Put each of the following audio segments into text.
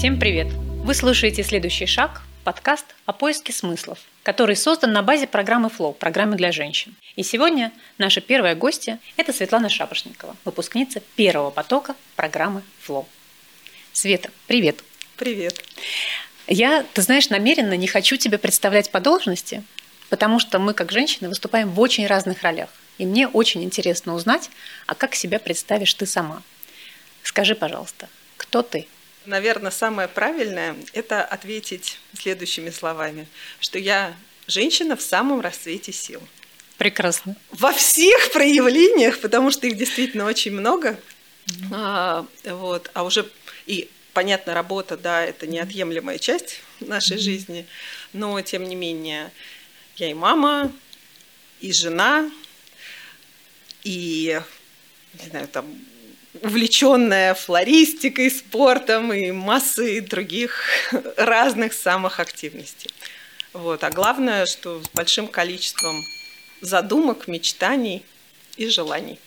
Всем привет! Вы слушаете «Следующий шаг» – подкаст о поиске смыслов, который создан на базе программы Flow, программы для женщин. И сегодня наша первая гостья – это Светлана Шапошникова, выпускница первого потока программы Flow. Света, привет! Привет! Я, ты знаешь, намеренно не хочу тебя представлять по должности, потому что мы, как женщины, выступаем в очень разных ролях. И мне очень интересно узнать, а как себя представишь ты сама. Скажи, пожалуйста, кто ты? Наверное, самое правильное – это ответить следующими словами, что я женщина в самом расцвете сил. Прекрасно. Во всех проявлениях, потому что их действительно очень много. Mm-hmm. А, вот, а уже и понятно, работа, да, это неотъемлемая часть нашей mm-hmm. жизни, но тем не менее я и мама, и жена, и не знаю, там увлеченная флористикой, спортом и массой других разных самых активностей. Вот. А главное, что с большим количеством задумок, мечтаний и желаний.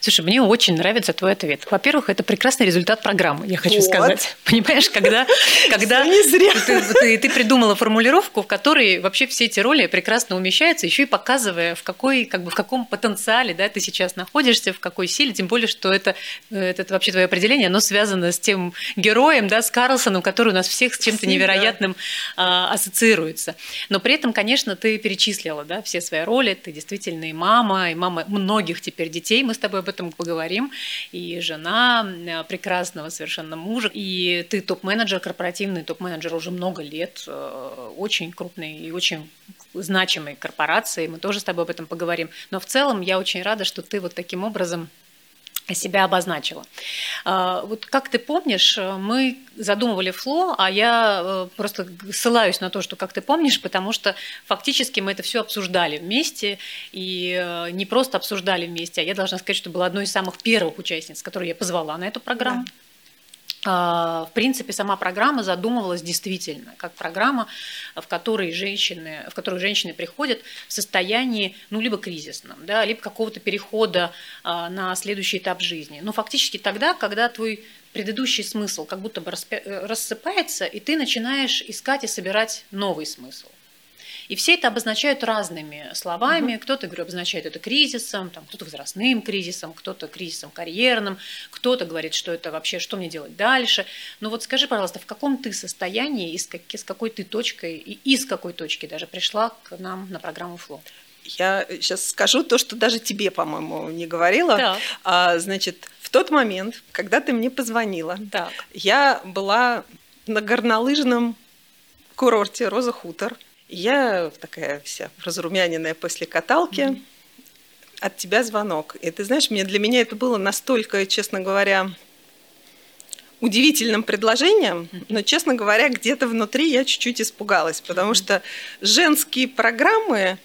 Слушай, мне очень нравится твой ответ. Во-первых, это прекрасный результат программы, я хочу вот. сказать. Понимаешь, когда, когда не зря. Ты, ты, ты придумала формулировку, в которой вообще все эти роли прекрасно умещаются, еще и показывая, в, какой, как бы, в каком потенциале да, ты сейчас находишься, в какой силе, тем более, что это, это, это вообще твое определение, оно связано с тем героем, да, с Карлсоном, который у нас всех с чем-то невероятным а, ассоциируется. Но при этом, конечно, ты перечислила да, все свои роли, ты действительно и мама, и мама многих теперь детей, мы с тобой об этом поговорим. И жена э, прекрасного совершенно мужа. И ты топ-менеджер, корпоративный топ-менеджер уже много лет, э, очень крупной и очень значимой корпорации. Мы тоже с тобой об этом поговорим. Но в целом я очень рада, что ты вот таким образом себя обозначила. А, вот как ты помнишь, мы задумывали фло, а я э, просто ссылаюсь на то, что как ты помнишь, потому что фактически мы это все обсуждали вместе, и э, не просто обсуждали вместе, а я должна сказать, что была одной из самых первых участниц, которую я позвала на эту программу. Да. А, в принципе, сама программа задумывалась действительно как программа, в которой женщины, в которую женщины приходят в состоянии, ну, либо кризисном, да, либо какого-то перехода а, на следующий этап жизни. Но фактически тогда, когда твой предыдущий смысл как будто бы рассыпается, и ты начинаешь искать и собирать новый смысл. И все это обозначают разными словами. Угу. Кто-то, говорю, обозначает это кризисом, там, кто-то возрастным кризисом, кто-то кризисом карьерным, кто-то говорит, что это вообще, что мне делать дальше. Но вот скажи, пожалуйста, в каком ты состоянии, из как, с какой ты точкой, и из какой точки даже пришла к нам на программу «Фло»? Я сейчас скажу то, что даже тебе, по-моему, не говорила. Да. А, значит, в тот момент, когда ты мне позвонила, так. я была на горнолыжном курорте Роза Хутор. Я такая вся разрумяненная после каталки. Mm-hmm. От тебя звонок. И ты знаешь, мне, для меня это было настолько, честно говоря, удивительным предложением, но, честно говоря, где-то внутри я чуть-чуть испугалась, потому что женские программы,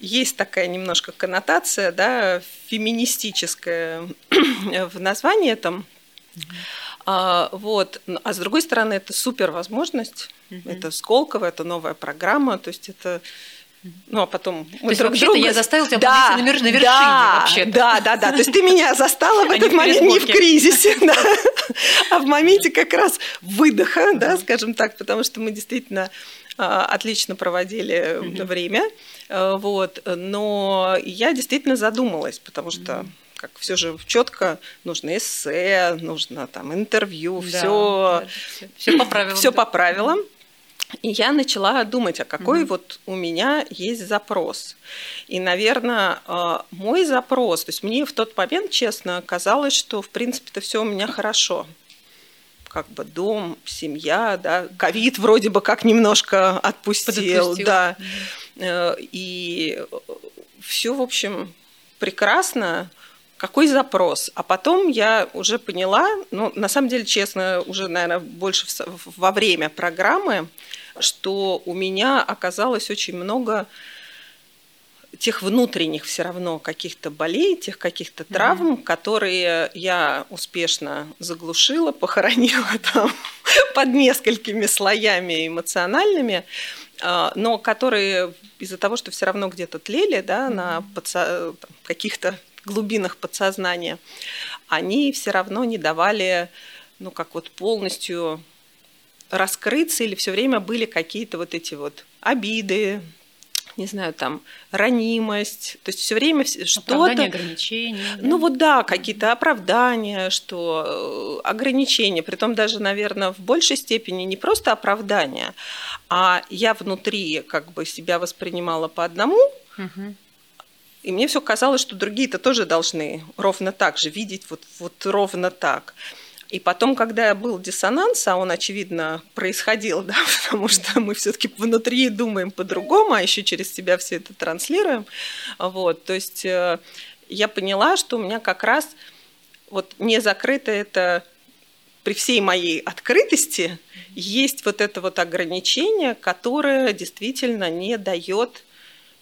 есть такая немножко коннотация, да, феминистическая в названии этом. А, вот. А с другой стороны, это супер возможность. Mm-hmm. Это Сколково, это новая программа. То есть это ну, а потом мы То есть, друг друга... я заставила тебя да, на, вершине да, вообще Да, да, да. То есть ты меня застала в этот момент не в кризисе, а в моменте как раз выдоха, да, скажем так, потому что мы действительно а, отлично проводили время. А, вот. Но я действительно задумалась, потому что как все же четко нужно эссе, нужно там интервью, да, все, да, все по правилам. Все по правилам. И я начала думать, а какой угу. вот у меня есть запрос. И, наверное, а, мой запрос, то есть мне в тот момент, честно, казалось, что в принципе-то все у меня хорошо как бы дом, семья, да, ковид вроде бы как немножко отпустил, Подотпустил. да, mm и все, в общем, прекрасно какой запрос. А потом я уже поняла, ну, на самом деле, честно, уже, наверное, больше во время программы, что у меня оказалось очень много тех внутренних все равно каких-то болей, тех каких-то травм, mm-hmm. которые я успешно заглушила, похоронила там под несколькими слоями эмоциональными, а, но которые из-за того, что все равно где-то тлели, да, mm-hmm. на подсо- каких-то глубинах подсознания, они все равно не давали, ну, как вот полностью раскрыться или все время были какие-то вот эти вот обиды, не знаю, там, ранимость, то есть все время что-то... ограничения. Да? Ну вот да, какие-то оправдания, что э, ограничения, притом даже, наверное, в большей степени не просто оправдания, а я внутри как бы себя воспринимала по одному, угу. И мне все казалось, что другие-то тоже должны ровно так же видеть, вот, вот ровно так. И потом, когда был диссонанс, а он, очевидно, происходил, да, потому что мы все-таки внутри думаем по-другому, а еще через себя все это транслируем. Вот, то есть э, я поняла, что у меня как раз вот не закрыто это при всей моей открытости есть вот это вот ограничение, которое действительно не дает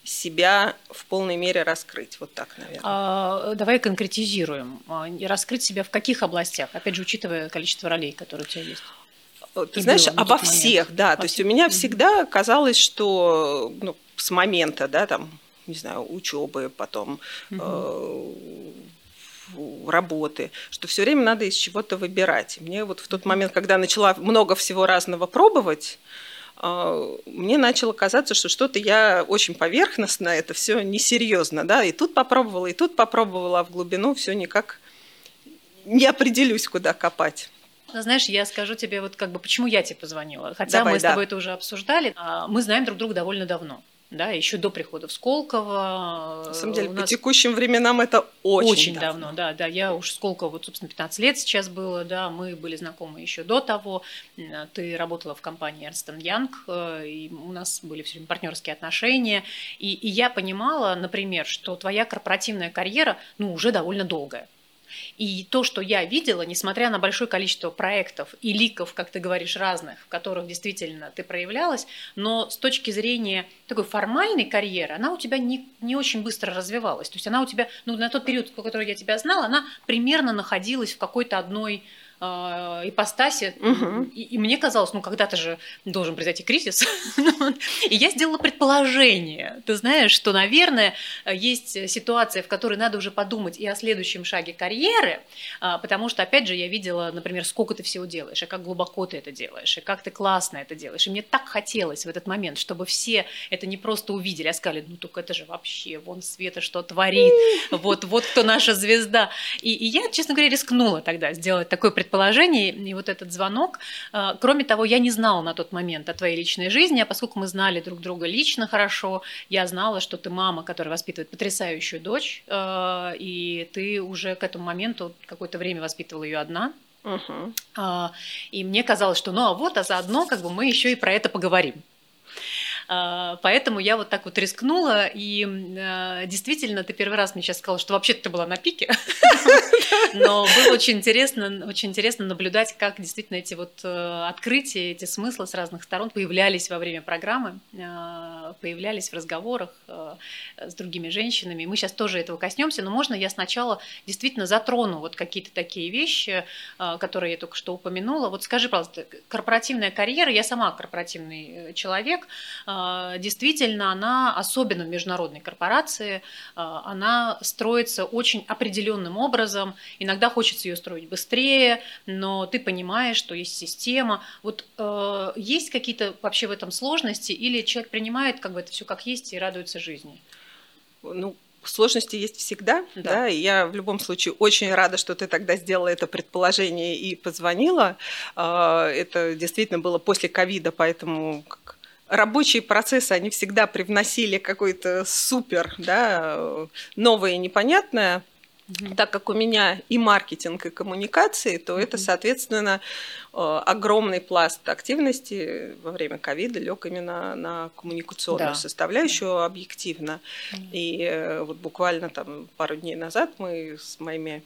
себя в полной мере раскрыть. Вот так, наверное. А, давай конкретизируем. А, раскрыть себя в каких областях? Опять же, учитывая количество ролей, которые у тебя есть. Э, ты И знаешь, обо всех, момент. да. Обо То есть у меня всегда казалось, что ну, с момента, да, там, не знаю, учебы, потом mm-hmm. э, работы, что все время надо из чего-то выбирать. И мне вот в тот момент, когда начала много всего разного пробовать, мне начало казаться, что что-то я очень поверхностно, это все несерьезно, да, и тут попробовала, и тут попробовала, а в глубину все никак не определюсь, куда копать. Ну, знаешь, я скажу тебе, вот как бы, почему я тебе позвонила. Хотя Давай, мы с тобой да. это уже обсуждали. А, мы знаем друг друга довольно давно да, еще до прихода в Сколково. На самом деле, по текущим временам это очень, очень давно. давно. Да, да, я уж Сколково, вот, собственно, 15 лет сейчас было, да, мы были знакомы еще до того. Ты работала в компании Ernst Young, э, и у нас были все время партнерские отношения, и, и я понимала, например, что твоя корпоративная карьера, ну, уже довольно долгая. И то, что я видела, несмотря на большое количество проектов и ликов, как ты говоришь, разных, в которых действительно ты проявлялась, но с точки зрения такой формальной карьеры, она у тебя не, не очень быстро развивалась. То есть она у тебя, ну, на тот период, который я тебя знала, она примерно находилась в какой-то одной э, ипостаси. Угу. И, и мне казалось, ну когда-то же должен произойти кризис. и я сделала предположение. Ты знаешь, что, наверное, есть ситуация, в которой надо уже подумать и о следующем шаге карьеры, э, потому что, опять же, я видела, например, сколько ты всего делаешь, и как глубоко ты это делаешь, и как ты классно это делаешь. И мне так хотелось в этот момент, чтобы все это не просто увидели, а сказали, ну только это же вообще, вон Света что творит, вот, вот кто наша звезда. И, и я, честно говоря, рискнула тогда сделать такое предположение предположений, и вот этот звонок. Э, кроме того, я не знала на тот момент о твоей личной жизни, а поскольку мы знали друг друга лично хорошо, я знала, что ты мама, которая воспитывает потрясающую дочь, э, и ты уже к этому моменту какое-то время воспитывала ее одна. Угу. И мне казалось, что ну а вот, а заодно как бы мы еще и про это поговорим. А, поэтому я вот так вот рискнула, и а, действительно, ты первый раз мне сейчас сказала, что вообще-то ты была на пике, но было очень интересно, очень интересно наблюдать, как действительно эти вот э, открытия, эти смыслы с разных сторон появлялись во время программы, а, появлялись в разговорах э, с другими женщинами. Мы сейчас тоже этого коснемся, но можно я сначала действительно затрону вот какие-то такие вещи, которые я только что упомянула. Вот скажи, пожалуйста, корпоративная карьера, я сама корпоративный э, человек, действительно она, особенно в международной корпорации, а, она строится очень определенным образом. Иногда хочется ее строить быстрее, но ты понимаешь, что есть система. Вот э, есть какие-то вообще в этом сложности, или человек принимает как бы это все как есть и радуется жизни? Ну, сложности есть всегда, да. да, и я в любом случае очень рада, что ты тогда сделала это предположение и позвонила. А, это действительно было после ковида, поэтому рабочие процессы, они всегда привносили какой-то супер, да, новое и непонятное. Mm-hmm. Так как у меня и маркетинг, и коммуникации, то mm-hmm. это, соответственно, э, огромный пласт активности во время ковида лег именно на коммуникационную да. составляющую объективно. Mm-hmm. И э, вот буквально там пару дней назад мы с моими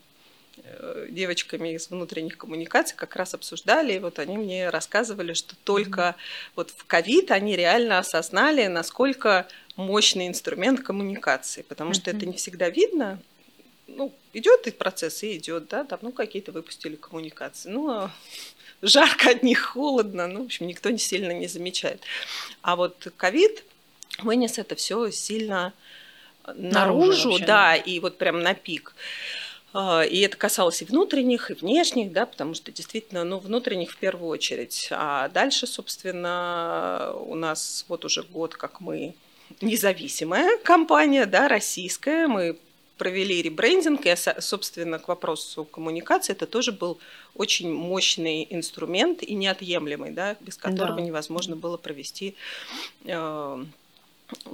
девочками из внутренних коммуникаций как раз обсуждали, и вот они мне рассказывали, что только mm-hmm. вот в ковид они реально осознали, насколько мощный инструмент коммуникации, потому mm-hmm. что это не всегда видно. Ну, идет и процесс, и идет, да, там, ну, какие-то выпустили коммуникации. Ну, а жарко от них, холодно, ну, в общем, никто не сильно не замечает. А вот ковид вынес это все сильно наружу, наружу вообще, да, да, и вот прям на пик. И это касалось и внутренних, и внешних, да, потому что действительно, ну, внутренних в первую очередь. А дальше, собственно, у нас вот уже год, как мы независимая компания, да, российская, мы провели ребрендинг, и, собственно, к вопросу коммуникации, это тоже был очень мощный инструмент и неотъемлемый, да, без которого да. невозможно было провести э,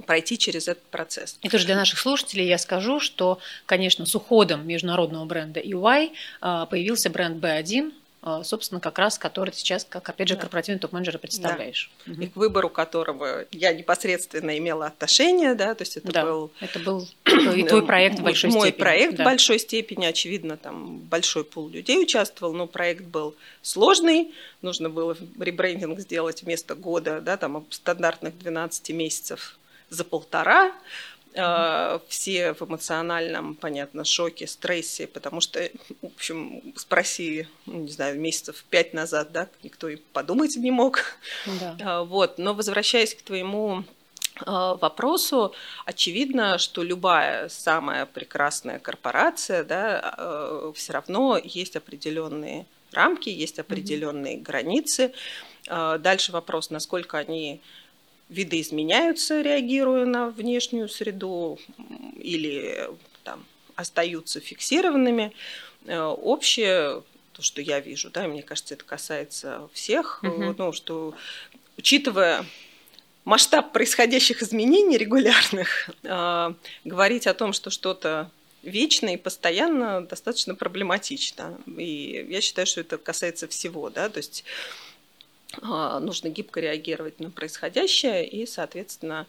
пройти через этот процесс. И тоже для наших слушателей я скажу, что, конечно, с уходом международного бренда EY э, появился бренд B1, а, собственно, как раз, который сейчас, как, опять же, корпоративный топ-менеджер представляешь. Да. Угу. И к выбору которого я непосредственно имела отношение, да, то есть это да, был... это был и твой проект в большой мой степени. Мой проект да. в большой степени, очевидно, там большой пул людей участвовал, но проект был сложный, нужно было ребрендинг сделать вместо года, да, там стандартных 12 месяцев за полтора, Э, все в эмоциональном, понятно, шоке, стрессе, потому что, в общем, спроси, ну, не знаю, месяцев пять назад, да, никто и подумать не мог. Да. Э, вот, но возвращаясь к твоему э, вопросу, очевидно, что любая самая прекрасная корпорация, да, все равно есть определенные рамки, есть определенные mm-hmm. границы. Дальше вопрос, насколько они видоизменяются, реагируя на внешнюю среду, или там, остаются фиксированными. Э, общее, то, что я вижу, да, мне кажется, это касается всех, угу. ну, что учитывая масштаб происходящих изменений регулярных, э, говорить о том, что что-то вечно и постоянно достаточно проблематично. И я считаю, что это касается всего, да, то есть нужно гибко реагировать на происходящее и, соответственно,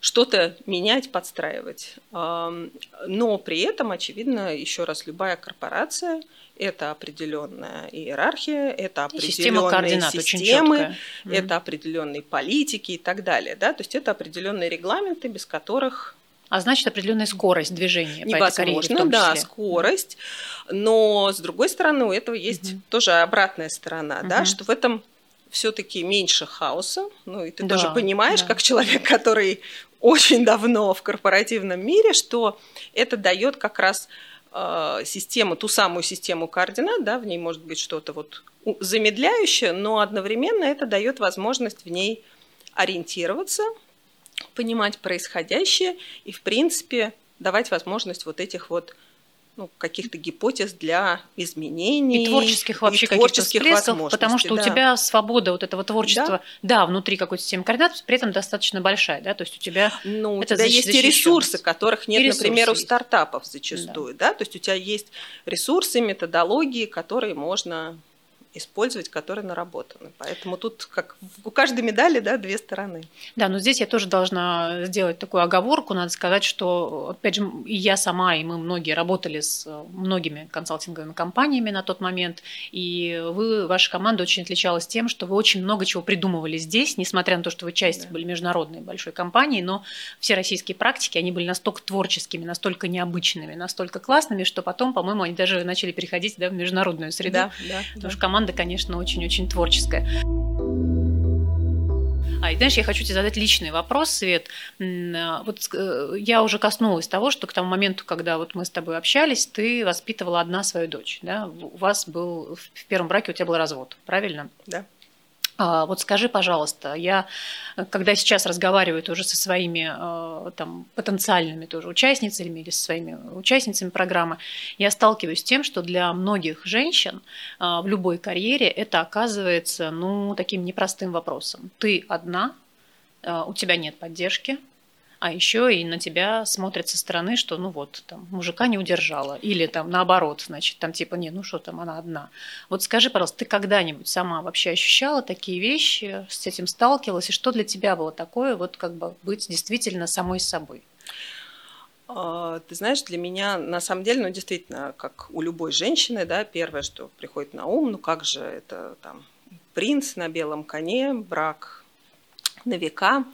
что-то менять, подстраивать. Но при этом, очевидно, еще раз, любая корпорация – это определенная иерархия, это определенные системы, это определенные политики и так далее. Да? То есть это определенные регламенты, без которых а значит, определенная скорость движения Невозможно, по этой карьере, да, скорость. Но, с другой стороны, у этого есть угу. тоже обратная сторона, угу. да, что в этом все-таки меньше хаоса. Ну, и ты да, тоже понимаешь, да. как человек, который очень давно в корпоративном мире, что это дает как раз э, систему, ту самую систему координат, да, в ней может быть что-то вот замедляющее, но одновременно это дает возможность в ней ориентироваться, понимать происходящее и, в принципе, давать возможность вот этих вот ну, каких-то гипотез для изменений. И творческих вообще каких-то всплесков, потому что да. у тебя свобода вот этого творчества, да, да внутри какой-то системы координат, при этом достаточно большая, да, то есть у тебя Ну, у тебя есть и ресурсы, которых нет, ресурсы например, у стартапов зачастую, да. да, то есть у тебя есть ресурсы, методологии, которые можно использовать, которые наработаны. Поэтому тут как у каждой медали да, две стороны. Да, но здесь я тоже должна сделать такую оговорку. Надо сказать, что, опять же, и я сама, и мы многие работали с многими консалтинговыми компаниями на тот момент, и вы, ваша команда очень отличалась тем, что вы очень много чего придумывали здесь, несмотря на то, что вы часть да. были международной большой компании, но все российские практики, они были настолько творческими, настолько необычными, настолько классными, что потом, по-моему, они даже начали переходить да, в международную среду. Да, да, потому да. что команда команда, конечно, очень-очень творческая. А, и знаешь, я хочу тебе задать личный вопрос, Свет. А, вот э, я уже коснулась того, что к тому моменту, когда вот мы с тобой общались, ты воспитывала одна свою дочь, да? У вас был в первом браке у тебя был развод, правильно? Да. А, вот скажи, пожалуйста, я, когда сейчас разговариваю тоже со своими а, там, потенциальными тоже участницами или со своими участницами программы, я сталкиваюсь с тем, что для многих женщин а, в любой карьере это оказывается ну, таким непростым вопросом. Ты одна, у тебя нет поддержки, а еще и на тебя смотрят со стороны, что ну вот, там, мужика не удержала, или там наоборот, значит, там типа, не, ну что там, она одна. Вот скажи, пожалуйста, ты когда-нибудь сама вообще ощущала такие вещи, с этим сталкивалась, и что для тебя было такое, вот как бы быть действительно самой собой? А, ты знаешь, для меня на самом деле, ну действительно, как у любой женщины, да, первое, что приходит на ум, ну как же это там принц на белом коне, брак на века.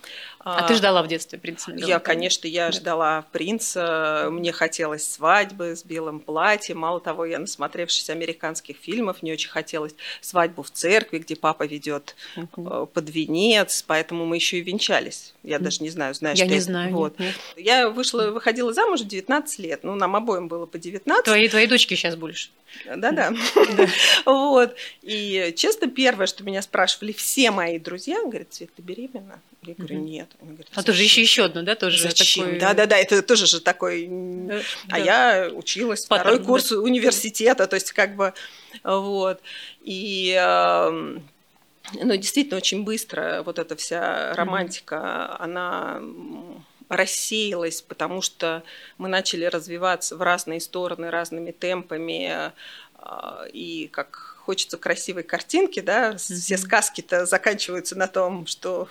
А, ты ждала в детстве принца? Я, конечно, я да. ждала принца. Мне хотелось свадьбы с белым платьем. Мало того, я, насмотревшись американских фильмов, мне очень хотелось свадьбу в церкви, где папа ведет uh под венец. Поэтому мы еще и венчались. Я uh даже не знаю, знаешь Я ты не знаю. Вот. Нет, нет. Я вышла, выходила замуж в 19 лет. Ну, нам обоим было по 19. Твои, твои дочки сейчас больше. Да-да. Вот. И, честно, первое, что меня спрашивали все мои друзья, говорят, Свет, ты беременна? Я говорю, нет. говорят, а тоже еще еще одно, да, тоже Зачем? такой... Да, да, да, это тоже же такой. Да, а да. я училась Паттерн, второй курс да. университета, то есть как бы вот и эм, ну, действительно, очень быстро вот эта вся романтика, mm-hmm. она рассеялась, потому что мы начали развиваться в разные стороны, разными темпами, э, и как хочется красивой картинки, да, mm-hmm. все сказки-то заканчиваются на том, что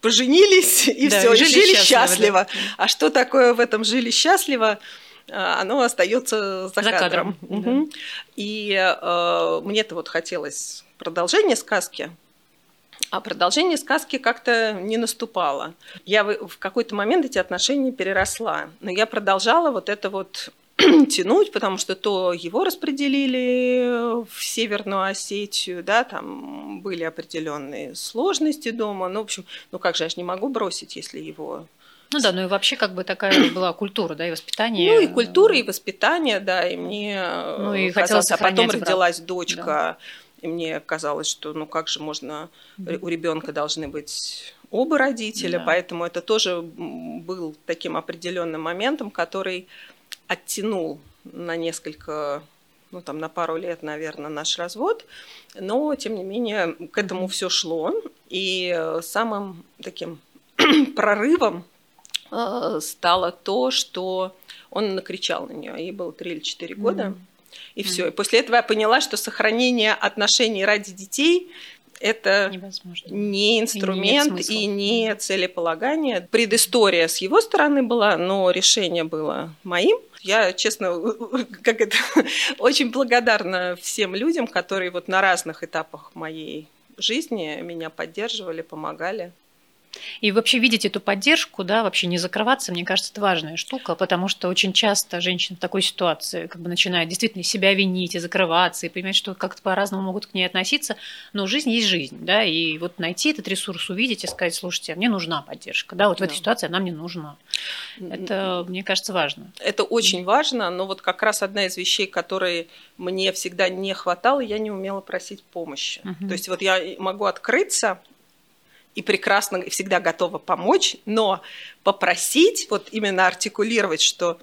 поженились и да, все, и жили, жили счастливо. счастливо. Да. А что такое в этом жили счастливо? А, оно остается за, за кадром. кадром. Угу. Да. И э, мне-то вот хотелось продолжение сказки, а продолжение сказки как-то не наступало. Я в какой-то момент эти отношения переросла, но я продолжала вот это вот тянуть, потому что то его распределили в Северную Осетию, да, там были определенные сложности дома. Ну, в общем, ну как же, я же не могу бросить, если его ну да, ну и вообще как бы такая была культура, да, и воспитание. Ну и культура, и воспитание, да, и мне ну, и казалось, а потом брат. родилась дочка, да. и мне казалось, что ну как же можно, mm-hmm. у ребенка должны быть оба родителя, да. поэтому это тоже был таким определенным моментом, который оттянул на несколько, ну там на пару лет, наверное, наш развод, но тем не менее к этому все шло, и э, самым таким прорывом э, стало то, что он накричал на нее, ей было 3 или 4 года. Mm-hmm. И все. И после этого я поняла, что сохранение отношений ради детей это Невозможно. не инструмент и, и не целеполагание. Предыстория с его стороны была, но решение было моим. Я, честно, как это, очень благодарна всем людям, которые вот на разных этапах моей жизни меня поддерживали, помогали. И вообще видеть эту поддержку, да, вообще не закрываться, мне кажется, это важная штука, потому что очень часто женщины в такой ситуации как бы начинают действительно себя винить и закрываться, и понимать, что как-то по-разному могут к ней относиться, но жизнь есть жизнь, да, и вот найти этот ресурс, увидеть и сказать, слушайте, мне нужна поддержка, да, вот в да. этой ситуации она мне нужна. Это, мне кажется, важно. Это очень важно, но вот как раз одна из вещей, которые мне всегда не хватало, я не умела просить помощи. Угу. То есть вот я могу открыться, и прекрасно и всегда готова помочь, но попросить, вот именно артикулировать, что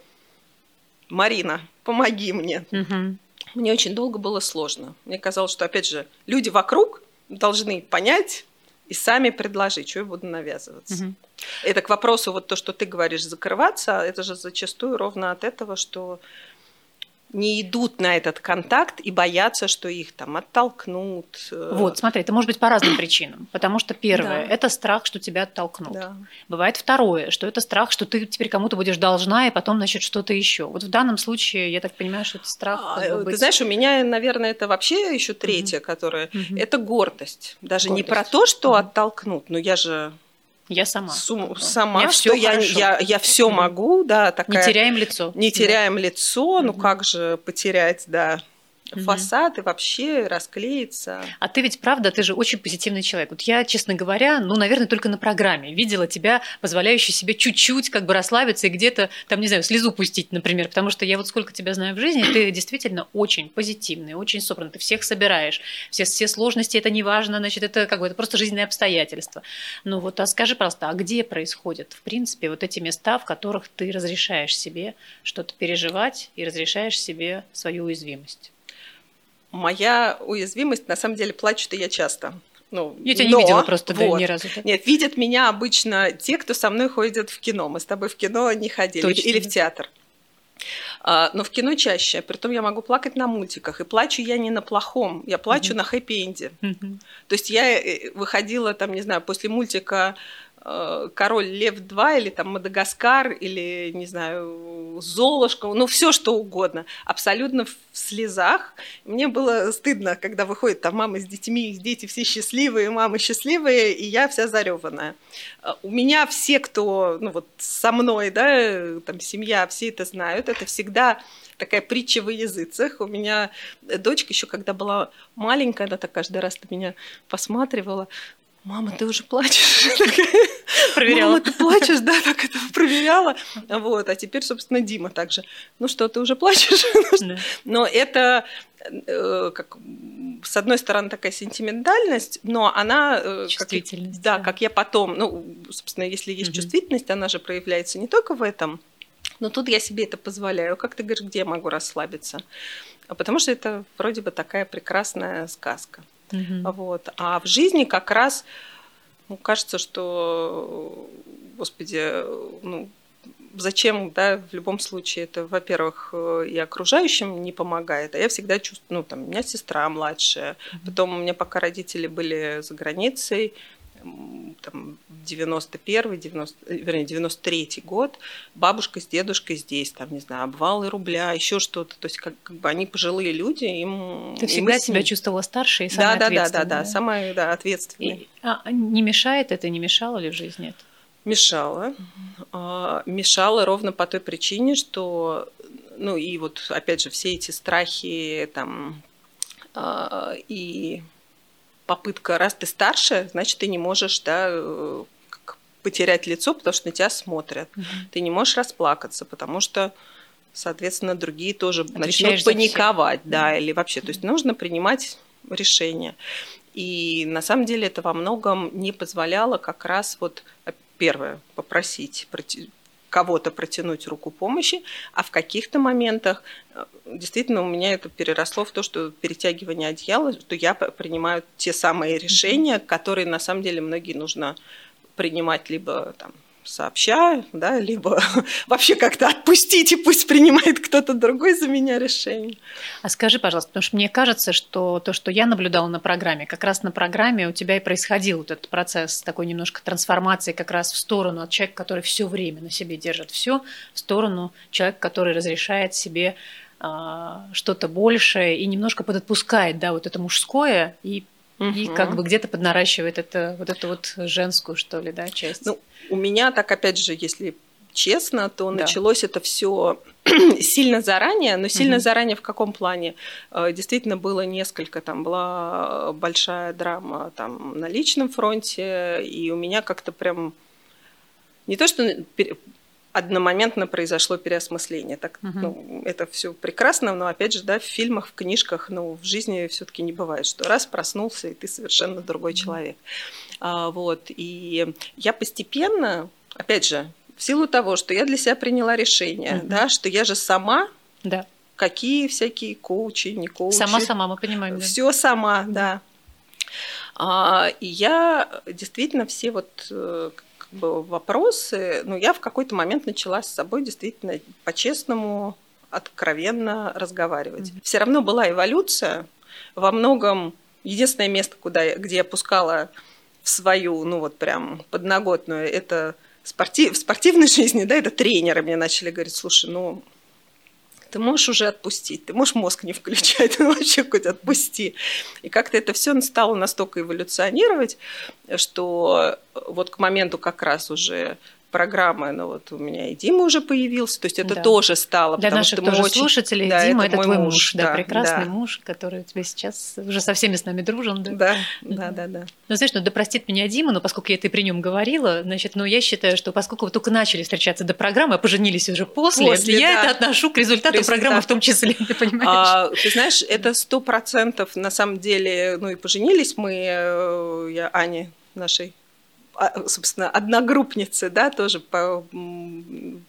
Марина, помоги мне. Угу. Мне очень долго было сложно. Мне казалось, что, опять же, люди вокруг должны понять и сами предложить, что я буду навязываться. Угу. Это к вопросу, вот то, что ты говоришь, закрываться, это же зачастую ровно от этого, что не идут на этот контакт и боятся, что их там оттолкнут. Э. Вот, смотри, это может быть по разным причинам. Потому что первое да. это страх, что тебя оттолкнут. Да. Бывает второе, что это страх, что ты теперь кому-то будешь должна, и потом, значит, что-то еще. Вот в данном случае, я так понимаю, что это страх. А, бы быть... Ты знаешь, у меня, наверное, это вообще еще третье, угу. которое угу. это гордость. Даже гордость. не про то, что угу. оттолкнут, но я же я сама. Сум, сама, я что я, я, я все могу, да, такая. Не теряем лицо. Не теряем да. лицо, ну как же потерять, да, угу. фасад и вообще расклеится. А ты ведь, правда, ты же очень позитивный человек. Вот я, честно говоря, ну, наверное, только на программе видела тебя, позволяющую себе чуть-чуть как бы расслабиться и где-то, там, не знаю, слезу пустить, например, потому что я вот сколько тебя знаю в жизни, ты действительно очень позитивный, очень собранный, ты всех собираешь, все, все сложности, это не важно, значит, это как бы, это просто жизненные обстоятельства. Ну вот, а скажи просто, а где происходят, в принципе, вот эти места, в которых ты разрешаешь себе что-то переживать и разрешаешь себе свою уязвимость? Моя уязвимость, на самом деле, плачу-то я часто. Ну, я тебя но, не видела просто вот, да, ни разу. Нет, видят меня обычно те, кто со мной ходит в кино. Мы с тобой в кино не ходили Точно. или в театр. А, но в кино чаще. Притом я могу плакать на мультиках. И плачу я не на плохом, я плачу mm-hmm. на хэппи-энде. Mm-hmm. То есть я э, выходила там, не знаю, после мультика король Лев 2 или там Мадагаскар или, не знаю, Золушка, ну все что угодно, абсолютно в слезах. Мне было стыдно, когда выходит там мама с детьми, дети все счастливые, мамы счастливые, и я вся зареванная. Э, у меня все, кто, ну вот со мной, да, там семья, все это знают, это всегда такая притча во языцах. У меня дочка еще, когда была маленькая, она так каждый раз на меня посматривала. Мама, ты уже плачешь? Проверяла. Мама, ты плачешь, да, так это проверяла. Вот, а теперь, собственно, Дима также. Ну что, ты уже плачешь? Ну но это э, как с одной стороны такая сентиментальность, но она э, чувствительность. Как, да, да, как я потом, ну, собственно, если есть угу. чувствительность, она же проявляется не только в этом, но тут я себе это позволяю. Как ты говоришь, где я могу расслабиться? А потому что это вроде бы такая прекрасная сказка. Угу. Вот. А в жизни как раз ну, кажется, что, господи, ну, зачем, да, в любом случае, это, во-первых, и окружающим не помогает, а я всегда чувствую, ну, там, у меня сестра младшая, потом у меня пока родители были за границей, там, 91 90, вернее, 93 год, бабушка с дедушкой здесь, там, не знаю, обвалы рубля, еще что-то. То есть, как, как бы они пожилые люди, им... Ты всегда себя чувствовала старше и самой да, да, да, да, да, самая да, ответственная. И, а не мешает это, не мешало ли в жизни это? Мешало. Угу. Мешало ровно по той причине, что, ну и вот опять же все эти страхи там а, и попытка, раз ты старше, значит, ты не можешь, да, э, потерять лицо, потому что на тебя смотрят. Угу. Ты не можешь расплакаться, потому что, соответственно, другие тоже Отвечаешь начнут паниковать, да, или вообще. То есть нужно принимать решение. И на самом деле это во многом не позволяло как раз вот э, первое попросить кого-то протянуть руку помощи, а в каких-то моментах э, действительно у меня это переросло в то, что перетягивание одеяла, что я принимаю те самые решения, которые на самом деле многие нужно принимать либо там сообща, да, либо вообще как-то отпустить, и пусть принимает кто-то другой за меня решение. А скажи, пожалуйста, потому что мне кажется, что то, что я наблюдала на программе, как раз на программе у тебя и происходил вот этот процесс такой немножко трансформации как раз в сторону от человека, который все время на себе держит все, в сторону человека, который разрешает себе а, что-то большее и немножко подотпускает, да, вот это мужское и Угу. И как бы где-то поднаращивает это, вот эту вот женскую, что ли, да, часть. Ну, у меня так, опять же, если честно, то да. началось это все сильно заранее, но сильно угу. заранее в каком плане? Э, действительно было несколько, там была большая драма там на личном фронте, и у меня как-то прям не то, что одномоментно произошло переосмысление. Так, угу. ну, это все прекрасно, но опять же, да, в фильмах, в книжках, ну, в жизни все-таки не бывает, что раз проснулся, и ты совершенно другой угу. человек. А, вот, и я постепенно, опять же, в силу того, что я для себя приняла решение, угу. да, что я же сама, да. какие всякие коучи, не коучи. Сама-сама, мы понимаем. Да. Все сама, да. А, и я действительно все вот э, вопросы, ну, я в какой-то момент начала с собой действительно по-честному, откровенно разговаривать. Mm-hmm. Все равно была эволюция. Во многом единственное место, куда, где я пускала в свою, ну вот прям подноготную, это спортив, в спортивной жизни, да, это тренеры мне начали говорить, слушай, ну ты можешь уже отпустить, ты можешь мозг не включать, ну вообще хоть отпусти. И как-то это все стало настолько эволюционировать, что вот к моменту как раз уже программы, ну вот у меня и Дима уже появился, то есть это да. тоже стало. Для наших тоже очень... слушателей да, Дима это, это твой муж, муж да, да, прекрасный да. муж, который у тебя сейчас уже со всеми с нами дружен. Да, да, да, да. да. Ну знаешь, ну да простит меня Дима, но поскольку я это при нем говорила, значит, ну я считаю, что поскольку вы только начали встречаться до программы, а поженились уже после, после я да. это отношу к результату Результат. программы в том числе, ты понимаешь? А, ты знаешь, это сто процентов на самом деле, ну и поженились мы, э, я Ане нашей собственно, одногруппницы, да, тоже по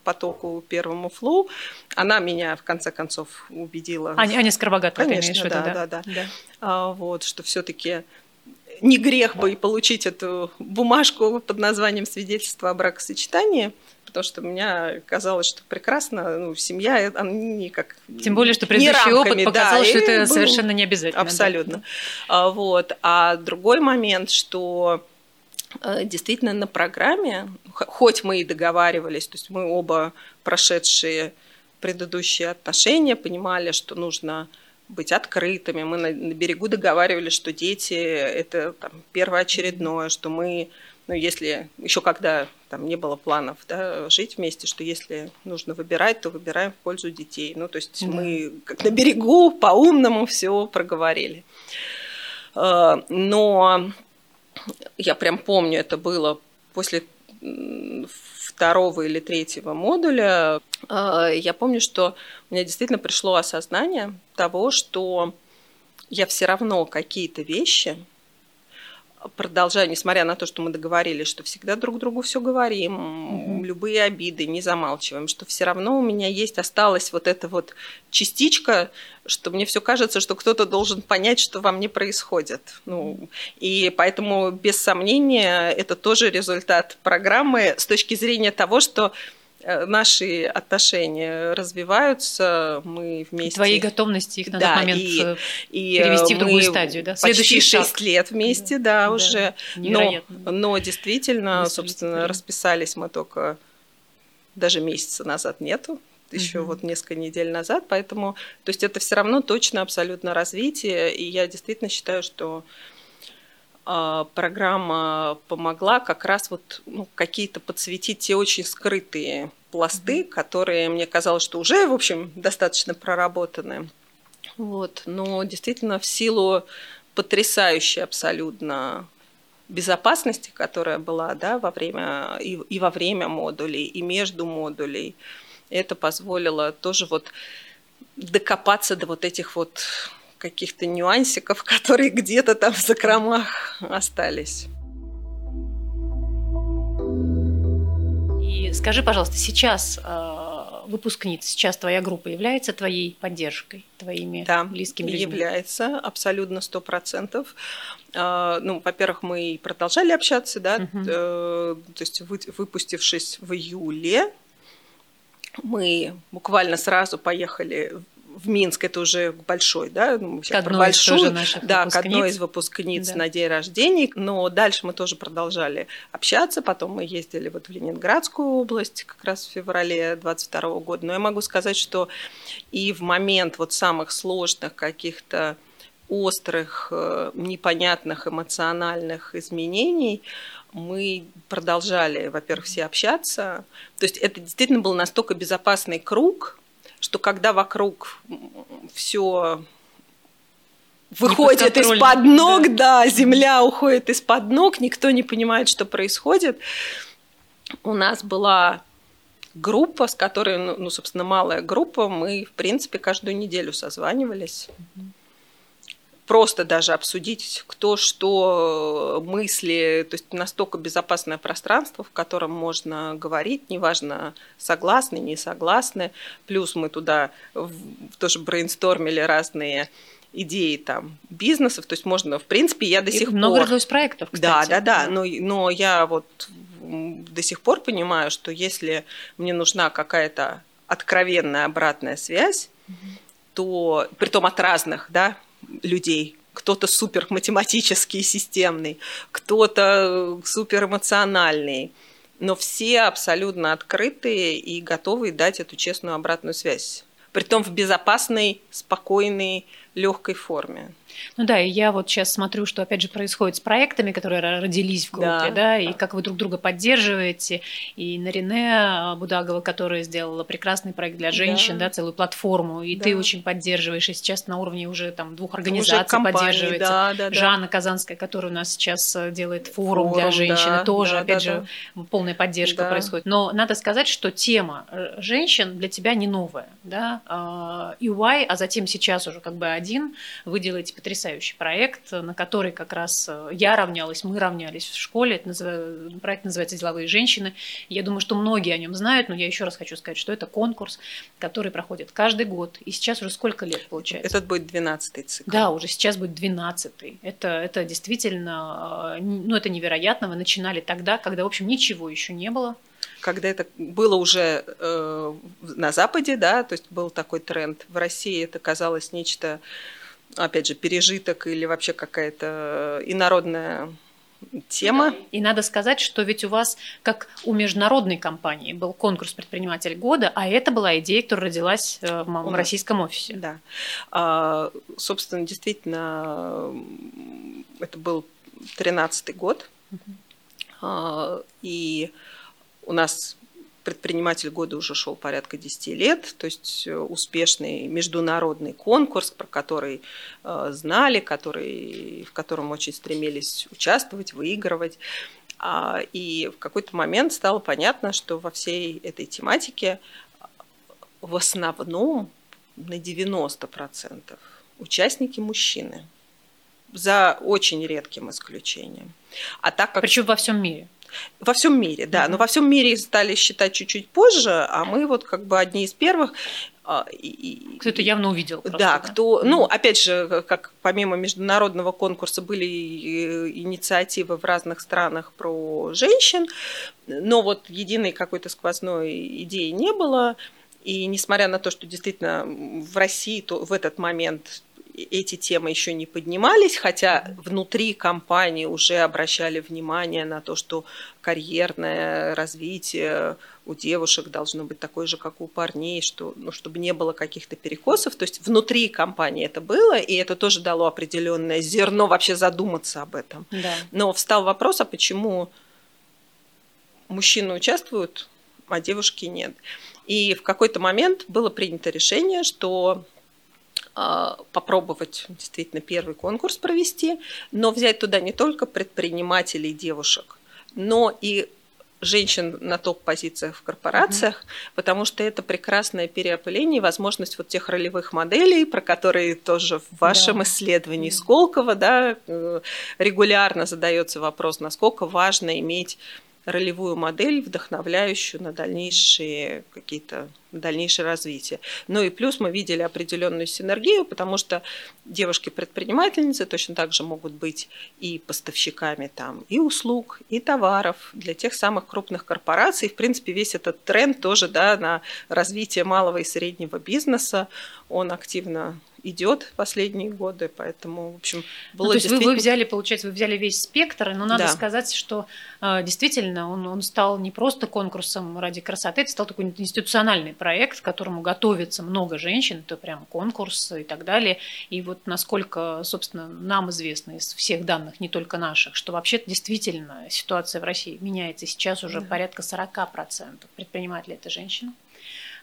потоку первому флоу, она меня в конце концов убедила. Аня, Аня Скоробогатова, Конечно, ты имеешь да, в виду, да? Да, да, да. А, вот, что все таки не грех бы и получить эту бумажку под названием свидетельство о бракосочетании, потому что мне казалось, что прекрасно, ну, семья, она не как... Тем более, что предыдущий опыт показал, да, что это был... совершенно не обязательно. Абсолютно. Да. А, вот. А другой момент, что э, действительно на программе, хоть мы и договаривались, то есть мы оба прошедшие предыдущие отношения понимали, что нужно быть открытыми. Мы на, на берегу договаривались, что дети это там, первоочередное, что мы, ну, если еще когда там не было планов да, жить вместе, что если нужно выбирать, то выбираем в пользу детей. Ну, то есть да. мы как на берегу по-умному все проговорили. Э, но я прям помню, это было после второго или третьего модуля, э, я помню, что у меня действительно пришло осознание того, что я все равно какие-то вещи продолжаю, несмотря на то, что мы договорились, что всегда друг другу все говорим, угу. любые обиды не замалчиваем, что все равно у меня есть, осталась вот эта вот частичка, что мне все кажется, что кто-то должен понять, что во мне происходит. Ну, и поэтому, без сомнения, это тоже результат программы с точки зрения того, что наши отношения развиваются, мы вместе... Твоей готовности их на да, момент и, э, и перевести в другую стадию, да? Шаг. 6 лет вместе, да, да уже. Да, но, но действительно, собственно, расписались мы только даже месяца назад нету еще угу. вот несколько недель назад, поэтому, то есть это все равно точно абсолютно развитие, и я действительно считаю, что программа помогла как раз вот ну, какие-то подсветить те очень скрытые пласты, mm-hmm. которые мне казалось, что уже, в общем, достаточно проработаны. Вот. Но действительно в силу потрясающей абсолютно безопасности, которая была да, во время, и, и во время модулей, и между модулей, это позволило тоже вот докопаться до вот этих вот каких-то нюансиков, которые где-то там в закромах остались. И скажи, пожалуйста, сейчас э, выпускниц, сейчас твоя группа является твоей поддержкой, твоими да, близкими людьми? является, абсолютно сто процентов. Э, ну, во-первых, мы продолжали общаться, да, угу. то есть выпустившись в июле, мы буквально сразу поехали в Минск, это уже большой, да, мы к одной большую, да, выпускниц. к одной из выпускниц да. на день рождения, но дальше мы тоже продолжали общаться, потом мы ездили вот в Ленинградскую область как раз в феврале 22 года, но я могу сказать, что и в момент вот самых сложных каких-то острых, э, непонятных эмоциональных изменений мы продолжали, во-первых, все общаться. То есть это действительно был настолько безопасный круг, что когда вокруг все выходит из-под ног, да. да, земля уходит из-под ног, никто не понимает, что происходит. У нас была группа, с которой, ну, ну собственно, малая группа, мы, в принципе, каждую неделю созванивались. Mm-hmm просто даже обсудить, кто что мысли, то есть настолько безопасное пространство, в котором можно говорить, неважно, согласны, не согласны. Плюс мы туда тоже брейнстормили разные идеи там бизнесов, то есть можно, в принципе, я до И сих много пор... Много проектов, кстати. Да, да, да, но, но я вот до сих пор понимаю, что если мне нужна какая-то откровенная обратная связь, угу. то, притом от разных, да, людей. Кто-то супер математический, системный, кто-то супер эмоциональный. Но все абсолютно открытые и готовы дать эту честную обратную связь. Притом в безопасной, спокойной, легкой форме. Ну да, и я вот сейчас смотрю, что опять же происходит с проектами, которые родились в группе, да, да и как вы друг друга поддерживаете. И Нарине Будагова, которая сделала прекрасный проект для женщин, да, да целую платформу, и да. ты очень поддерживаешь, и сейчас на уровне уже там двух организаций компании, поддерживается. Да, да, да. Жанна Казанская, которая у нас сейчас э, делает форум, форум для женщин, да, тоже, да, опять да, же, да. полная поддержка да. происходит. Но надо сказать, что тема э, женщин для тебя не новая, да, а, а затем сейчас уже как бы один, вы делаете потрясающий проект, на который как раз э, я равнялась, мы равнялись в школе. Это назыв... Проект называется «Деловые женщины». Я думаю, что многие о нем знают, но я еще раз хочу сказать, что это конкурс, который проходит каждый год. И сейчас уже сколько лет получается? Этот будет 12-й цикл. Да, уже сейчас будет 12-й. Это, это действительно, э, ну это невероятно. Мы начинали тогда, когда, в общем, ничего еще не было когда это было уже э, на Западе, да, то есть был такой тренд. В России это казалось нечто опять же, пережиток или вообще какая-то инородная тема. И надо сказать, что ведь у вас, как у международной компании, был конкурс предприниматель года, а это была идея, которая родилась э, в российском офисе. Да. А, собственно, действительно, это был 13-й год. Угу. И у нас предприниматель года уже шел порядка 10 лет, то есть э, успешный международный конкурс, про который э, знали, который, в котором очень стремились участвовать, выигрывать. А, и в какой-то момент стало понятно, что во всей этой тематике в основном на 90% участники мужчины, за очень редким исключением. А так как... Причем во всем мире. Во всем мире, да. Но во всем мире их стали считать чуть-чуть позже, а мы вот как бы одни из первых. А, кто это явно увидел. Просто, да, кто, ну, опять же, как помимо международного конкурса были инициативы в разных странах про женщин, но вот единой какой-то сквозной идеи не было. И несмотря на то, что действительно в России то в этот момент эти темы еще не поднимались, хотя внутри компании уже обращали внимание на то, что карьерное развитие у девушек должно быть такое же, как у парней, что, ну, чтобы не было каких-то перекосов. То есть внутри компании это было, и это тоже дало определенное зерно вообще задуматься об этом. Да. Но встал вопрос, а почему мужчины участвуют, а девушки нет. И в какой-то момент было принято решение, что попробовать действительно первый конкурс провести, но взять туда не только предпринимателей девушек, но и женщин на топ-позициях в корпорациях, mm-hmm. потому что это прекрасное переопыление, возможность вот тех ролевых моделей, про которые тоже в вашем да. исследовании mm-hmm. Сколково да, э, регулярно задается вопрос, насколько важно иметь ролевую модель, вдохновляющую на дальнейшие какие-то дальнейшее развитие. Ну и плюс мы видели определенную синергию, потому что девушки-предпринимательницы точно так же могут быть и поставщиками там и услуг, и товаров для тех самых крупных корпораций. В принципе, весь этот тренд тоже да, на развитие малого и среднего бизнеса, он активно идет последние годы, поэтому, в общем, было ну, то есть действительно... вы, вы взяли, получается, вы взяли весь спектр, но надо да. сказать, что э, действительно он, он стал не просто конкурсом ради красоты, это стал такой институциональный проект, к которому готовится много женщин, это прям конкурс и так далее. И вот насколько, собственно, нам известно из всех данных, не только наших, что вообще действительно ситуация в России меняется. Сейчас уже да. порядка 40% предпринимателей это женщины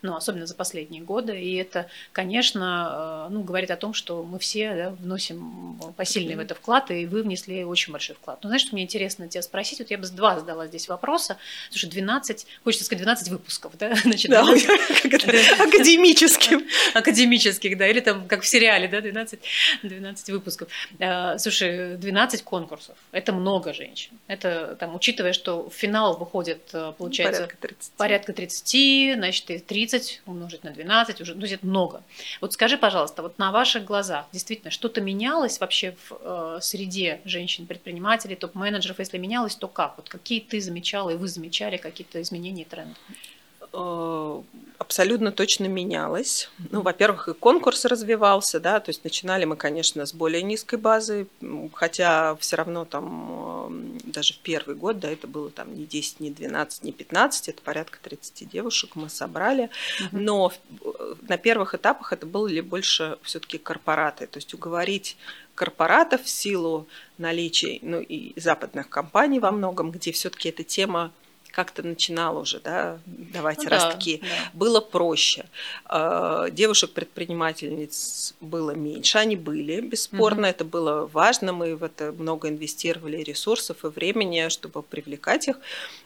ну, особенно за последние годы. И это, конечно, э, ну, говорит о том, что мы все да, вносим посильный в это вклад, и вы внесли очень большой вклад. Но знаешь, что мне интересно тебя спросить? Вот я бы два задала здесь вопроса. Слушай, 12, хочется сказать, 12 выпусков, да? Значит, 12, да, академических. Академических, да, или там, как в сериале, да, 12, 12 выпусков. Э, слушай, 12 конкурсов. Это много женщин. Это, там, учитывая, что в финал выходит, э, получается, порядка 30, порядка 30 значит, и 30 30 умножить на 12, уже, ну, это много. Вот скажи, пожалуйста, вот на ваших глазах действительно что-то менялось вообще в э, среде женщин-предпринимателей, топ-менеджеров? Если менялось, то как? Вот какие ты замечала и вы замечали какие-то изменения и тренды? Э, абсолютно точно менялось. Ну, во-первых, и конкурс развивался, да, то есть начинали мы, конечно, с более низкой базы, хотя все равно там э, даже в первый год, да, это было там не 10, не 12, не 15, это порядка 30 девушек мы собрали, но э, на первых этапах это были больше все-таки корпораты, то есть уговорить корпоратов в силу наличия, ну и западных компаний во многом, где все-таки эта тема как-то начинал уже да, давать ну, ростки, да, да. было проще. А, девушек-предпринимательниц было меньше, они были, бесспорно, угу. это было важно, мы в это много инвестировали ресурсов и времени, чтобы привлекать их,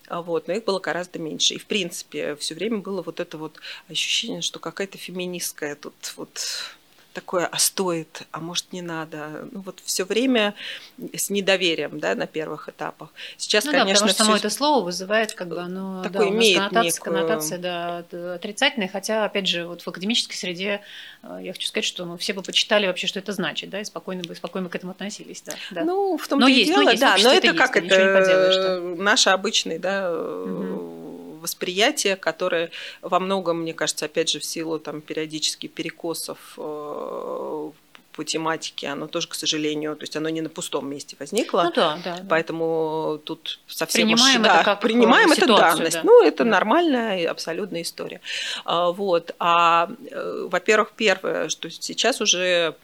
а, вот, но их было гораздо меньше. И, в принципе, все время было вот это вот ощущение, что какая-то феминистская тут вот такое, а стоит, а может не надо. Ну вот все время с недоверием, да, на первых этапах. Сейчас, ну, конечно, да, потому что само это слово вызывает, как бы оно такое да, имеет коннотация, некую... коннотация да, отрицательная, хотя, опять же, вот в академической среде э, я хочу сказать, что ну, все бы почитали вообще, что это значит, да, и спокойно бы, спокойно к этому относились, да. да. Ну, в том-то и дело, есть, да, но это, это как есть, это, наш обычный, да, угу восприятие, которое во многом, мне кажется, опять же, в силу там периодически перекосов э, по тематике, оно тоже, к сожалению, то есть оно не на пустом месте возникло. Ну да, да. Поэтому тут совсем принимаем уж, это да, как принимаем это данность. Да. Ну, это нормальная и абсолютная история. А, вот. А, э, во-первых, первое, что сейчас уже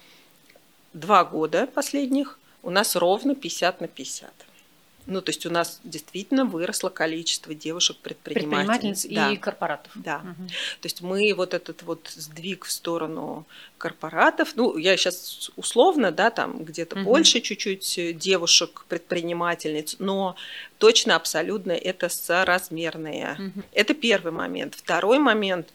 два года последних у нас ровно 50 на 50. Ну, то есть у нас действительно выросло количество девушек-предпринимательниц. Предпринимательниц и корпоратов. Да. Угу. То есть мы вот этот вот сдвиг в сторону корпоратов, ну, я сейчас условно, да, там где-то угу. больше чуть-чуть девушек-предпринимательниц, но точно абсолютно это соразмерные. Угу. Это первый момент. Второй момент,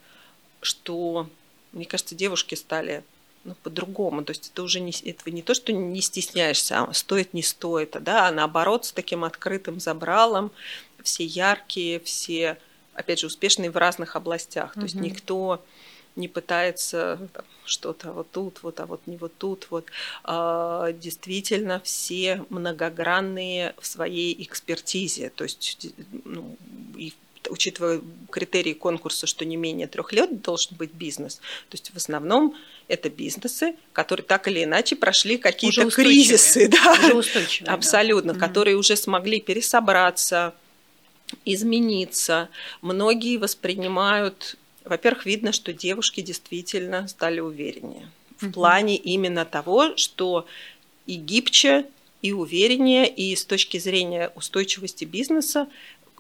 что, мне кажется, девушки стали ну, по-другому. То есть это уже не, это не то, что не стесняешься, а стоит, не стоит, а, да, а наоборот с таким открытым забралом, все яркие, все, опять же, успешные в разных областях. То есть никто не пытается что-то вот тут, вот, а вот не вот тут, вот. А, действительно, все многогранные в своей экспертизе, то есть ну, и учитывая критерии конкурса, что не менее трех лет должен быть бизнес. То есть в основном это бизнесы, которые так или иначе прошли какие-то кризисы, да, уже абсолютно, да. которые уже смогли пересобраться, измениться. Многие воспринимают, во-первых, видно, что девушки действительно стали увереннее в плане именно того, что и гибче, и увереннее, и с точки зрения устойчивости бизнеса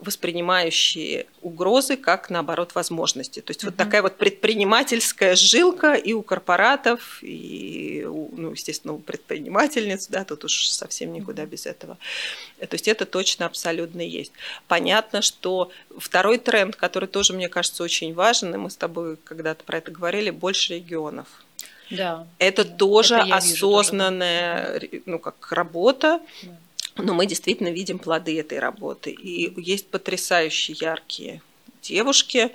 воспринимающие угрозы как, наоборот, возможности. То есть угу. вот такая вот предпринимательская жилка и у корпоратов, и, у, ну, естественно, у предпринимательниц, да, тут уж совсем никуда без этого. То есть это точно абсолютно есть. Понятно, что второй тренд, который тоже, мне кажется, очень важен, и мы с тобой когда-то про это говорили, больше регионов. Да. Это тоже это осознанная, тоже. ну, как работа. Да но мы действительно видим плоды этой работы. И есть потрясающие яркие девушки,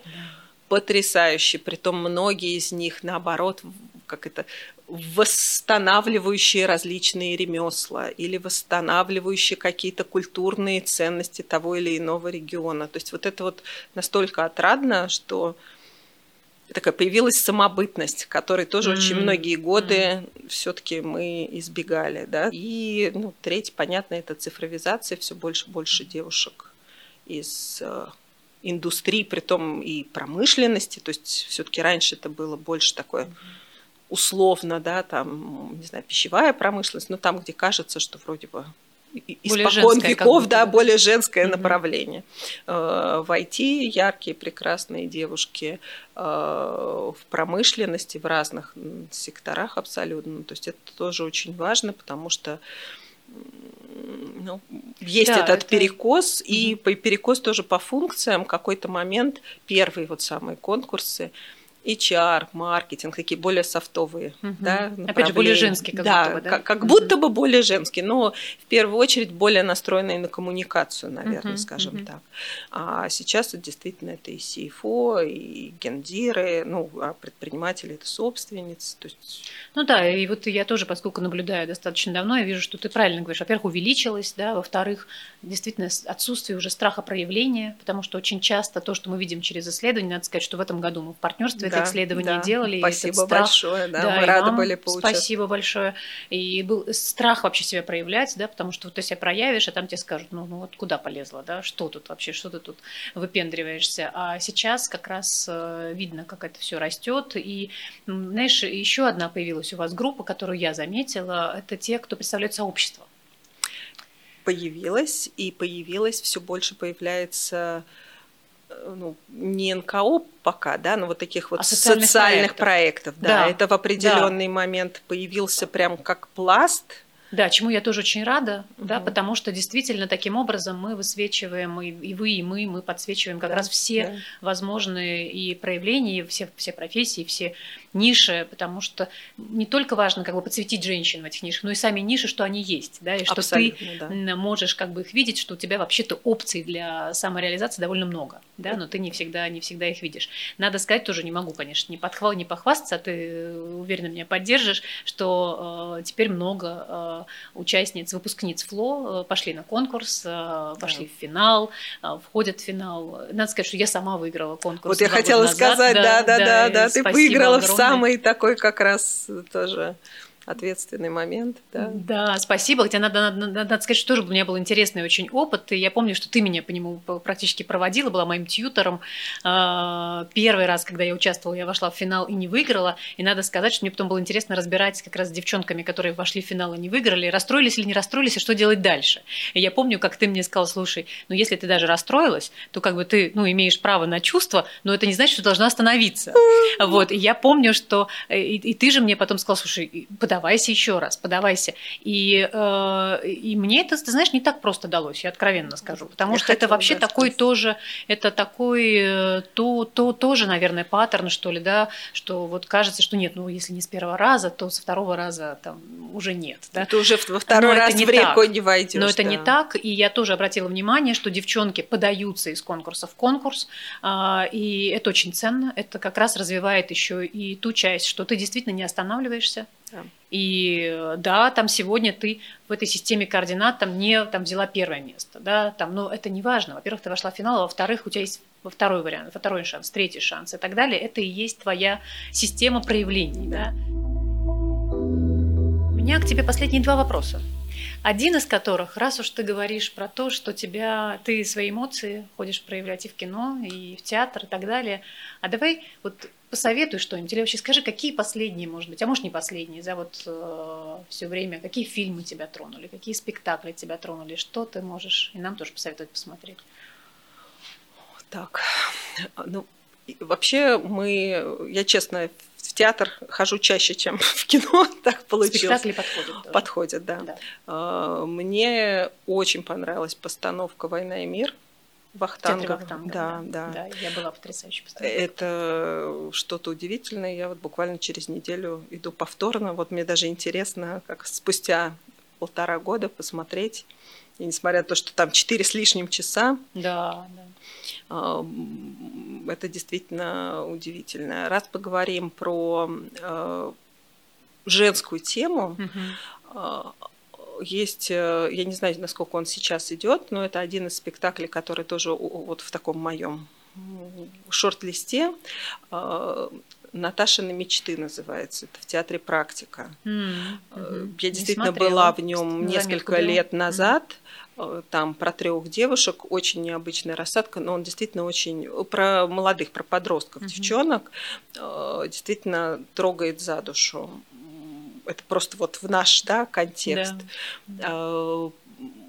потрясающие, притом многие из них, наоборот, как это, восстанавливающие различные ремесла или восстанавливающие какие-то культурные ценности того или иного региона. То есть вот это вот настолько отрадно, что такая появилась самобытность, которой тоже mm-hmm. очень многие годы mm-hmm. все-таки мы избегали, да. И ну, треть, понятно, это цифровизация, все больше и больше девушек из э, индустрии, при том и промышленности, то есть все-таки раньше это было больше такое условно, да, там, не знаю, пищевая промышленность, но там, где кажется, что вроде бы испокон веков, да, более женское mm-hmm. направление. Э, в IT яркие, прекрасные девушки, э, в промышленности, в разных секторах абсолютно. То есть это тоже очень важно, потому что ну, есть да, этот это... перекос, и mm-hmm. перекос тоже по функциям. Какой-то момент, первые вот самые конкурсы, HR, маркетинг, такие более софтовые. Угу. Да, Опять же, более женские, как да, будто бы, да? Как, как будто бы более женские, но в первую очередь более настроенные на коммуникацию, наверное, угу, скажем угу. так. А сейчас это действительно это и CFO, и гендиры, ну, а предприниматели это собственницы. То есть... Ну да, и вот я тоже, поскольку наблюдаю достаточно давно, я вижу, что ты правильно говоришь. Во-первых, увеличилось, да, во-вторых, действительно отсутствие уже страха проявления, потому что очень часто то, что мы видим через исследования, надо сказать, что в этом году мы в партнерстве да, исследование да. делали. Спасибо страх, большое, да, да мы рады были получать. Спасибо большое. И был страх вообще себя проявлять, да, потому что вот ты себя проявишь, а там тебе скажут, ну, ну вот куда полезла, да, что тут вообще, что ты тут выпендриваешься. А сейчас как раз э, видно, как это все растет. И, знаешь, еще одна появилась у вас группа, которую я заметила, это те, кто представляет сообщество появилась, и появилась, все больше появляется ну, не НКО пока, да, но вот таких вот а социальных, социальных проектов. проектов да. да, это в определенный да. момент появился прям как пласт да, чему я тоже очень рада, угу. да, потому что действительно таким образом мы высвечиваем, и, и вы, и мы, мы подсвечиваем как да, раз все да. возможные и проявления, и все, все профессии, все ниши, потому что не только важно как бы подсветить женщин в этих нишах, но и сами ниши, что они есть, да, и что Абсолютно, ты да. можешь как бы их видеть, что у тебя вообще-то опций для самореализации довольно много, да, да, но ты не всегда, не всегда их видишь. Надо сказать, тоже не могу, конечно, не, подхвал, не похвастаться, а ты уверенно меня поддержишь, что э, теперь много э, участниц, выпускниц ФЛО э, пошли на конкурс, э, пошли да. в финал, э, входят в финал. Надо сказать, что я сама выиграла конкурс. Вот я хотела сказать, да, да, да, да, да, ты выиграла огромное. в самый такой как раз тоже ответственный момент. Да, да спасибо. Хотя надо, надо, надо сказать, что тоже у меня был интересный очень опыт. И я помню, что ты меня по нему практически проводила, была моим тьютором. А, первый раз, когда я участвовала, я вошла в финал и не выиграла. И надо сказать, что мне потом было интересно разбирать как раз с девчонками, которые вошли в финал и не выиграли, расстроились или не расстроились, и что делать дальше. И я помню, как ты мне сказал, слушай, ну если ты даже расстроилась, то как бы ты ну, имеешь право на чувства, но это не значит, что должна остановиться. Вот. И я помню, что... Э, и, и ты же мне потом сказал, слушай, подавайся еще раз, подавайся. И, э, и мне это, ты знаешь, не так просто далось, я откровенно скажу, потому я что это вообще такой тоже, это такой, э, то, то, тоже, наверное, паттерн, что ли, да, что вот кажется, что нет, ну, если не с первого раза, то со второго раза там уже нет. Да? Ты уже во второй Но раз в реку не войдешь. Но да. это не так, и я тоже обратила внимание, что девчонки подаются из конкурса в конкурс, а, и это очень ценно, это как раз развивает еще и ту часть, что ты действительно не останавливаешься, да. И да, там сегодня ты в этой системе координат там не там взяла первое место, да, там, но это не важно. Во-первых, ты вошла в финал, а во-вторых, у тебя есть второй вариант, второй шанс, третий шанс и так далее. Это и есть твоя система проявлений, да. У меня к тебе последние два вопроса. Один из которых, раз уж ты говоришь про то, что тебя, ты свои эмоции ходишь проявлять и в кино, и в театр, и так далее, а давай вот посоветуй что-нибудь, или вообще скажи, какие последние, может быть, а может не последние, за вот э, все время, какие фильмы тебя тронули, какие спектакли тебя тронули, что ты можешь и нам тоже посоветовать посмотреть. Так, ну, вообще мы, я честно, в театр хожу чаще, чем в кино, так получилось. Спектакли подходят. Тоже. Подходят, да. да. А, мне очень понравилась постановка «Война и мир». Вахтанга. Вахтанга да, да, да. Да, я была потрясающе Это что-то удивительное. Я вот буквально через неделю иду повторно. Вот мне даже интересно, как спустя полтора года посмотреть. И несмотря на то, что там четыре с лишним часа, да, да. А, это действительно удивительно. Раз поговорим про а, женскую тему, угу есть, э, я не знаю, насколько он сейчас идет, но это один из спектаклей, который тоже вот в таком моем шорт-листе. А, Наташины мечты называется. Это в театре практика. Mm-hmm. Я действительно была в нем несколько лет назад. Mm-hmm. Там про трех девушек, очень необычная рассадка, но он действительно очень про молодых, про подростков, mm-hmm. девчонок, действительно трогает за душу это просто вот в наш да, контекст. Да. А,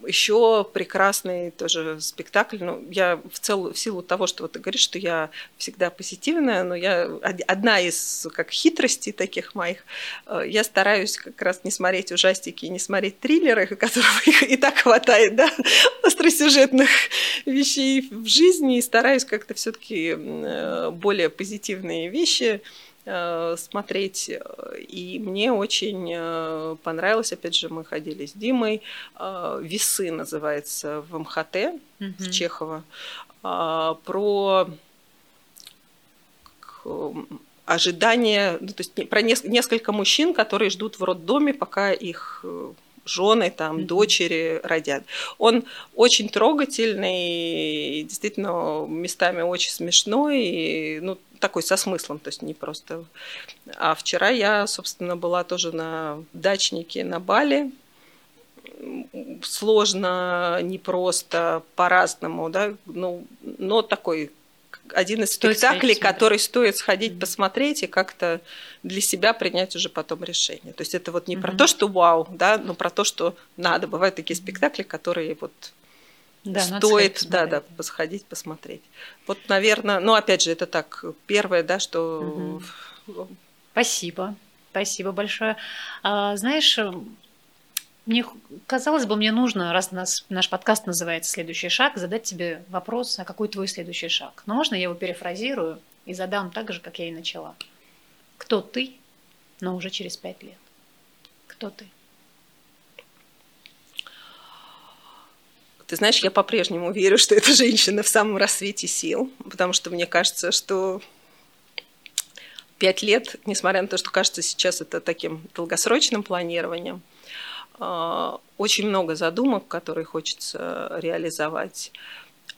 Еще прекрасный тоже спектакль. Ну, я в, цел, в силу того, что вот ты говоришь, что я всегда позитивная, но я одна из как хитростей таких моих, э, я стараюсь как раз не смотреть ужастики, не смотреть триллеры, которых и так хватает, да, остросюжетных вещей в жизни, и стараюсь как-то все-таки э, более позитивные вещи Э, смотреть. И мне очень э, понравилось, опять же, мы ходили с Димой, э, «Весы» называется в МХТ, угу. в Чехово, про ожидание, ну, то есть про несколько мужчин, которые ждут в роддоме, пока их жены, там, mm-hmm. дочери родят. Он очень трогательный, действительно местами очень смешной, и, ну, такой со смыслом, то есть не просто. А вчера я, собственно, была тоже на дачнике на Бали. Сложно, непросто, по-разному, да, ну, но такой один из стоит спектаклей, сходить, который стоит сходить, mm-hmm. посмотреть и как-то для себя принять уже потом решение. То есть это вот не mm-hmm. про то, что вау, да, но про то, что надо. Бывают такие спектакли, которые вот да, стоит, да, да, посходить, посмотреть. Вот, наверное, ну, опять же, это так, первое, да, что... Угу. Спасибо, спасибо большое. А, знаешь, мне казалось бы, мне нужно, раз нас, наш подкаст называется «Следующий шаг», задать тебе вопрос, а какой твой следующий шаг? Но можно я его перефразирую и задам так же, как я и начала? Кто ты, но уже через пять лет? Кто ты? Ты знаешь, я по-прежнему верю, что эта женщина в самом рассвете сил, потому что мне кажется, что пять лет, несмотря на то, что кажется сейчас это таким долгосрочным планированием, очень много задумок, которые хочется реализовать,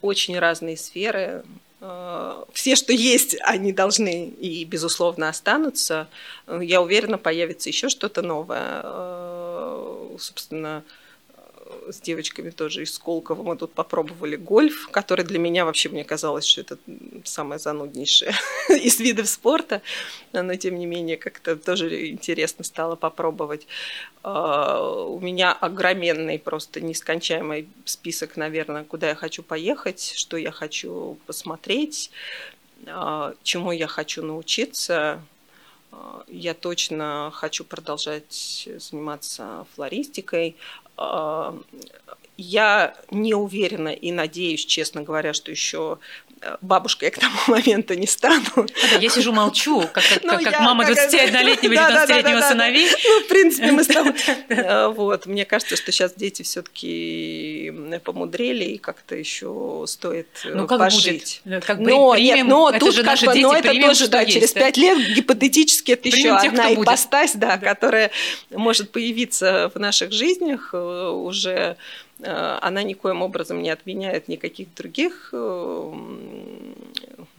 очень разные сферы. Э, все, что есть, они должны и, безусловно, останутся. Я уверена, появится еще что-то новое. Э, собственно, с девочками тоже из Сколково мы тут попробовали гольф, который для меня вообще, мне казалось, что это самое зануднейшее из видов спорта, но тем не менее как-то тоже интересно стало попробовать. А, у меня огроменный, просто нескончаемый список, наверное, куда я хочу поехать, что я хочу посмотреть, а, чему я хочу научиться. Я точно хочу продолжать заниматься флористикой. Я не уверена и надеюсь, честно говоря, что еще бабушкой я к тому моменту не стану. Я сижу молчу, как, как, ну, как мама 21-летнего или 19-летнего сыновей. Ну, в принципе, мы с тобой... Э, вот, мне кажется, что сейчас дети все таки помудрели, и как-то еще стоит э, ну, как пожить. Будет? Как но, примем, нет, но это тут же как бы, дети, но это примем, тоже, да, есть, через да? лет гипотетически это примем еще тех, одна ипостась, да, да, которая может появиться в наших жизнях э, уже Э, она никоим образом не отменяет никаких других э,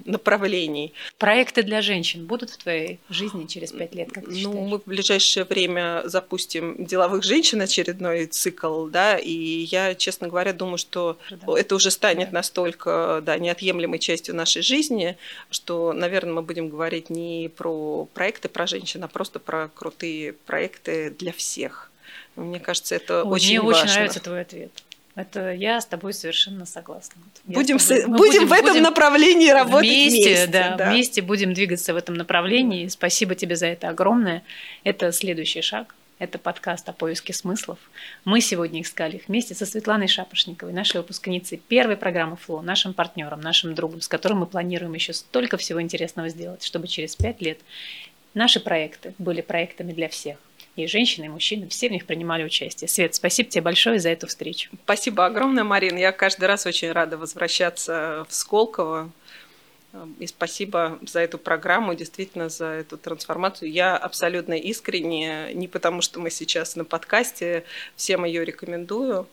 направлений. Проекты для женщин будут в твоей жизни через пять лет, как ты считаешь? Ну, мы в ближайшее время запустим деловых женщин очередной цикл, да, и я, честно говоря, думаю, что да. это уже станет да. настолько да, неотъемлемой частью нашей жизни, что, наверное, мы будем говорить не про проекты про женщин, а просто про крутые проекты для всех. Мне кажется, это Ой, очень мне важно. Мне очень нравится твой ответ. Это я с тобой совершенно согласна. будем, тобой, будем, будем в этом будем направлении работать вместе. Вместе, да, да, вместе будем двигаться в этом направлении. Спасибо тебе за это огромное. Это следующий шаг. Это подкаст о поиске смыслов. Мы сегодня искали их вместе со Светланой Шапошниковой, нашей выпускницей первой программы ФЛО, нашим партнером, нашим другом, с которым мы планируем еще столько всего интересного сделать, чтобы через пять лет наши проекты были проектами для всех и женщины, и мужчины, все в них принимали участие. Свет, спасибо тебе большое за эту встречу. Спасибо огромное, Марин. Я каждый раз очень рада возвращаться в Сколково. И спасибо за эту программу, действительно, за эту трансформацию. Я абсолютно искренне, не потому что мы сейчас на подкасте, всем ее рекомендую.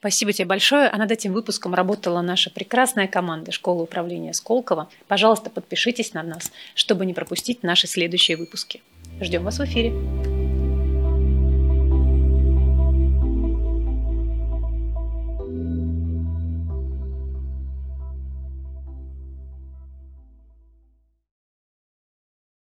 Спасибо тебе большое. А над этим выпуском работала наша прекрасная команда Школы управления Сколково. Пожалуйста, подпишитесь на нас, чтобы не пропустить наши следующие выпуски. Ждем вас в эфире.